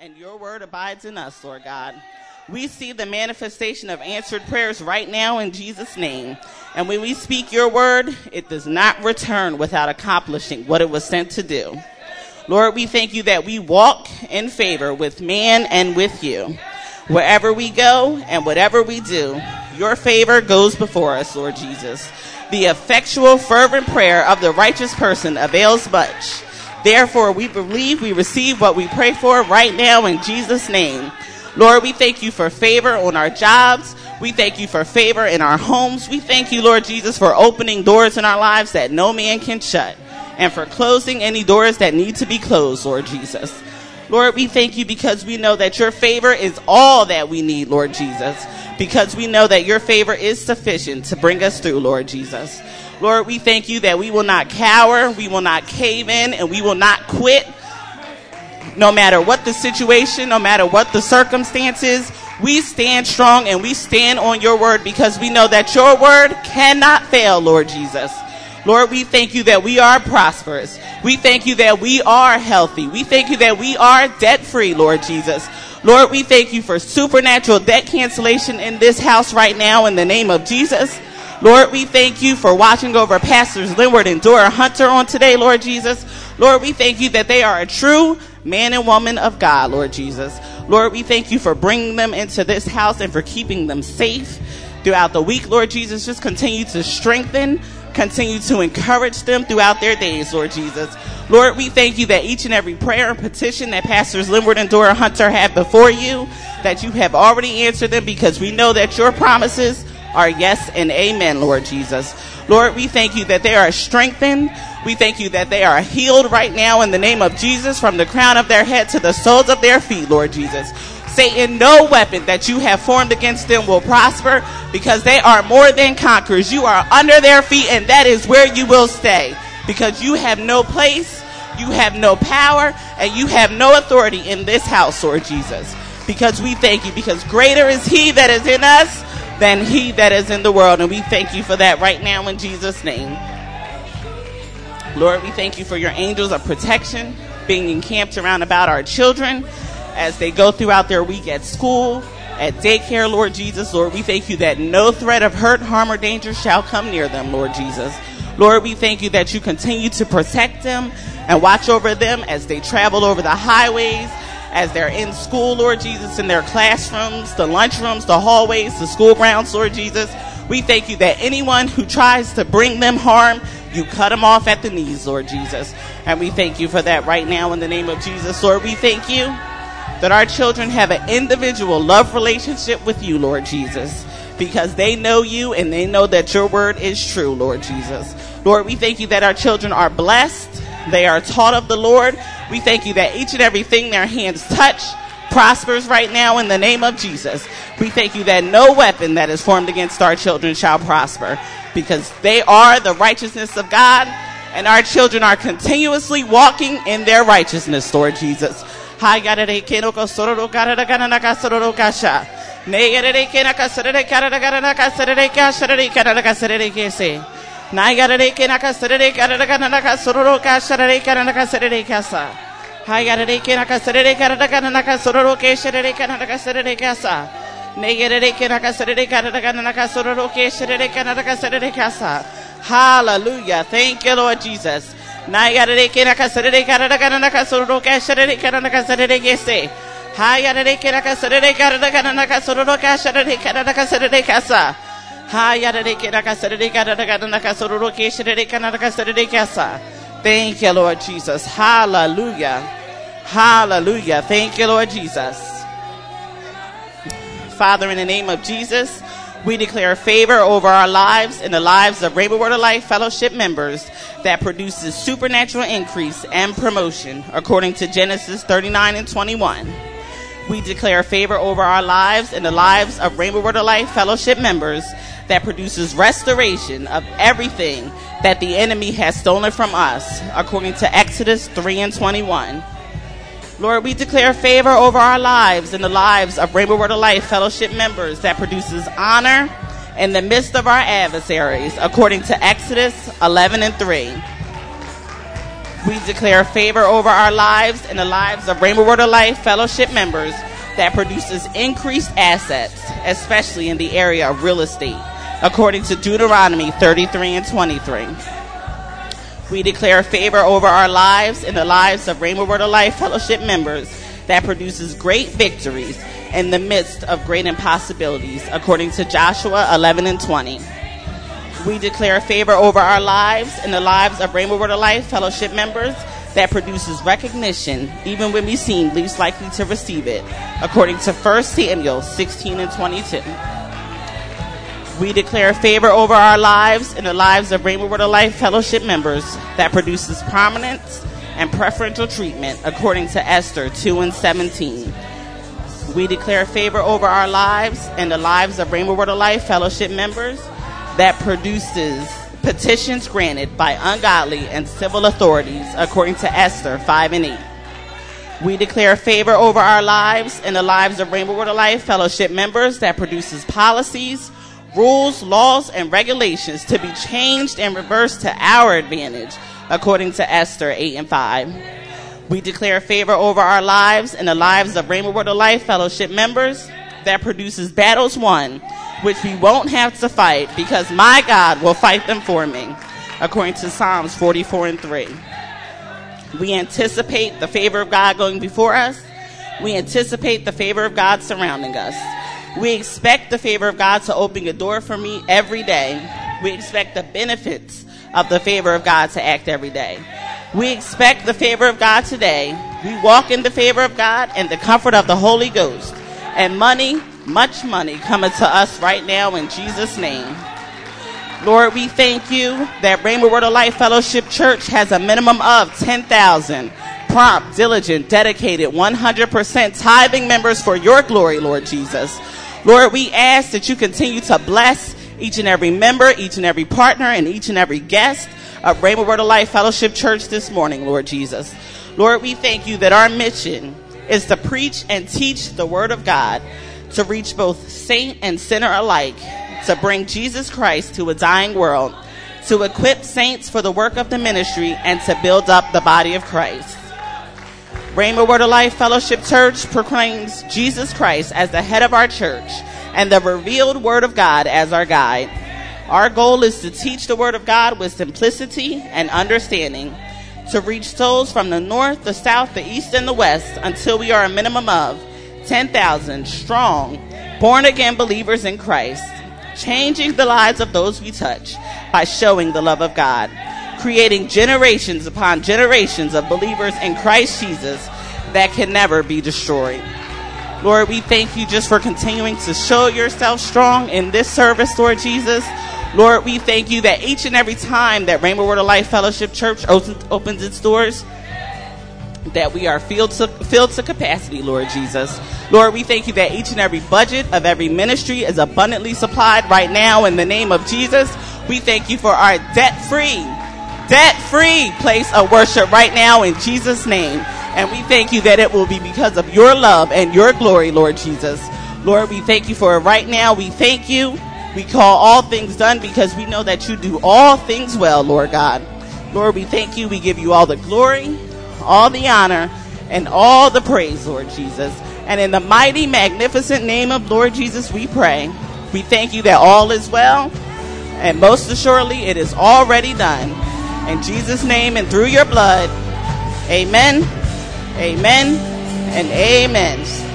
and your word abides in us, Lord God. We see the manifestation of answered prayers right now in Jesus' name. And when we speak your word, it does not return without accomplishing what it was sent to do. Lord, we thank you that we walk in favor with man and with you. Wherever we go and whatever we do, your favor goes before us, Lord Jesus. The effectual, fervent prayer of the righteous person avails much. Therefore, we believe we receive what we pray for right now in Jesus' name. Lord, we thank you for favor on our jobs. We thank you for favor in our homes. We thank you, Lord Jesus, for opening doors in our lives that no man can shut and for closing any doors that need to be closed, Lord Jesus. Lord, we thank you because we know that your favor is all that we need, Lord Jesus, because we know that your favor is sufficient to bring us through, Lord Jesus. Lord, we thank you that we will not cower, we will not cave in, and we will not quit. No matter what the situation, no matter what the circumstances, we stand strong and we stand on your word because we know that your word cannot fail, Lord Jesus. Lord, we thank you that we are prosperous. We thank you that we are healthy. We thank you that we are debt free, Lord Jesus. Lord, we thank you for supernatural debt cancellation in this house right now in the name of Jesus. Lord, we thank you for watching over Pastors Linward and Dora Hunter on today, Lord Jesus. Lord, we thank you that they are a true man and woman of God, Lord Jesus. Lord, we thank you for bringing them into this house and for keeping them safe throughout the week, Lord Jesus. Just continue to strengthen Continue to encourage them throughout their days, Lord Jesus. Lord, we thank you that each and every prayer and petition that Pastors Linward and Dora Hunter have before you, that you have already answered them because we know that your promises are yes and amen, Lord Jesus. Lord, we thank you that they are strengthened. We thank you that they are healed right now in the name of Jesus from the crown of their head to the soles of their feet, Lord Jesus. Satan, no weapon that you have formed against them will prosper because they are more than conquerors. You are under their feet, and that is where you will stay because you have no place, you have no power, and you have no authority in this house, Lord Jesus. Because we thank you, because greater is He that is in us than He that is in the world. And we thank you for that right now in Jesus' name. Lord, we thank you for your angels of protection being encamped around about our children as they go throughout their week at school, at daycare, Lord Jesus. Lord, we thank you that no threat of hurt, harm, or danger shall come near them, Lord Jesus. Lord, we thank you that you continue to protect them and watch over them as they travel over the highways, as they're in school, Lord Jesus, in their classrooms, the lunchrooms, the hallways, the school grounds, Lord Jesus. We thank you that anyone who tries to bring them harm, you cut them off at the knees, Lord Jesus. And we thank you for that right now in the name of Jesus. Lord, we thank you that our children have an individual love relationship with you, Lord Jesus, because they know you and they know that your word is true, Lord Jesus. Lord, we thank you that our children are blessed. They are taught of the Lord. We thank you that each and everything their hands touch prospers right now in the name of Jesus. We thank you that no weapon that is formed against our children shall prosper because they are the righteousness of God and our children are continuously walking in their righteousness, Lord Jesus. Hagarere Kenoko Sororo Garanaga Sororo Kasha. Negarere Kenaka Serere Karanaga Serere Kasharere Kanaka Serere Kese. Nagarere Kenaka Serere Karanaga Sororo Kasharere Kanaka Serere Kasa. Hagarere Kenaka Serere Karanaga Sororo Kesharere Kanaka Serere Kasa. Negarere Kenaka Serere Karanaga Sororo Kesharere Kanaka Serere Hallelujah. Thank you, Lord Jesus. Nayarere kera kasarere karara karana kasororo kasharere karana kasarere gese. Hayarere kera kasarere karara karana kasororo kasharere karana kasarere kasa. Thank you, Lord Jesus. Hallelujah. Hallelujah. Thank you, Lord Jesus. Father, in the name of Jesus, we declare favor over our lives and the lives of Rainbow Word of Life Fellowship members that produces supernatural increase and promotion according to Genesis 39 and 21. We declare favor over our lives and the lives of Rainbow Word of Life Fellowship members that produces restoration of everything that the enemy has stolen from us according to Exodus 3 and 21. Lord, we declare favor over our lives and the lives of Rainbow Word of Life Fellowship members that produces honor in the midst of our adversaries, according to Exodus 11 and 3. We declare favor over our lives and the lives of Rainbow Word of Life Fellowship members that produces increased assets, especially in the area of real estate, according to Deuteronomy 33 and 23. We declare favor over our lives and the lives of Rainbow Word of Life Fellowship members that produces great victories in the midst of great impossibilities, according to Joshua 11 and 20. We declare favor over our lives and the lives of Rainbow Word of Life Fellowship members that produces recognition even when we seem least likely to receive it, according to 1 Samuel 16 and 22. We declare favor over our lives and the lives of Rainbow Word of Life Fellowship members that produces prominence and preferential treatment, according to Esther 2 and 17. We declare favor over our lives and the lives of Rainbow Word of Life Fellowship members that produces petitions granted by ungodly and civil authorities, according to Esther 5 and 8. We declare favor over our lives and the lives of Rainbow Word of Life Fellowship members that produces policies, rules, laws, and regulations to be changed and reversed to our advantage, according to Esther 8 and 5. We declare favor over our lives and the lives of Rainbow Word of Life Fellowship members that produces battles won which we won't have to fight because my God will fight them for me, according to Psalms 44 and 3. We anticipate the favor of God going before us. We anticipate the favor of God surrounding us. We expect the favor of God to open a door for me every day. We expect the benefits of the favor of God to act every day. We expect the favor of God today. We walk in the favor of God and the comfort of the Holy Ghost. And money much money coming to us right now in Jesus' name. Lord, we thank you that Rainbow Word of Life Fellowship Church has a minimum of 10,000 prompt, diligent, dedicated, 100% tithing members for your glory, Lord Jesus. Lord, we ask that you continue to bless each and every member, each and every partner, and each and every guest of Rainbow Word of Life Fellowship Church this morning, Lord Jesus. Lord, we thank you that our mission is to preach and teach the Word of God to reach both saint and sinner alike, to bring Jesus Christ to a dying world, to equip saints for the work of the ministry, and to build up the body of Christ. Rainbow Word of Life Fellowship Church proclaims Jesus Christ as the head of our church and the revealed Word of God as our guide. Our goal is to teach the Word of God with simplicity and understanding, to reach souls from the north, the south, the east, and the west until we are a minimum of 10,000 strong, born again believers in Christ, changing the lives of those we touch by showing the love of God, creating generations upon generations of believers in Christ Jesus that can never be destroyed. Lord, we thank you just for continuing to show yourself strong in this service, Lord Jesus. Lord, we thank you that each and every time that Rainbow Word of Life Fellowship Church opens its doors, that we are filled to, filled to capacity, Lord Jesus. Lord, we thank you that each and every budget of every ministry is abundantly supplied right now in the name of Jesus. We thank you for our debt free, debt free place of worship right now in Jesus' name. And we thank you that it will be because of your love and your glory, Lord Jesus. Lord, we thank you for it right now. We thank you. We call all things done because we know that you do all things well, Lord God. Lord, we thank you. We give you all the glory, all the honor, and all the praise, Lord Jesus. And in the mighty, magnificent name of Lord Jesus, we pray. We thank you that all is well, and most assuredly, it is already done. In Jesus' name and through your blood, amen, amen, and amen.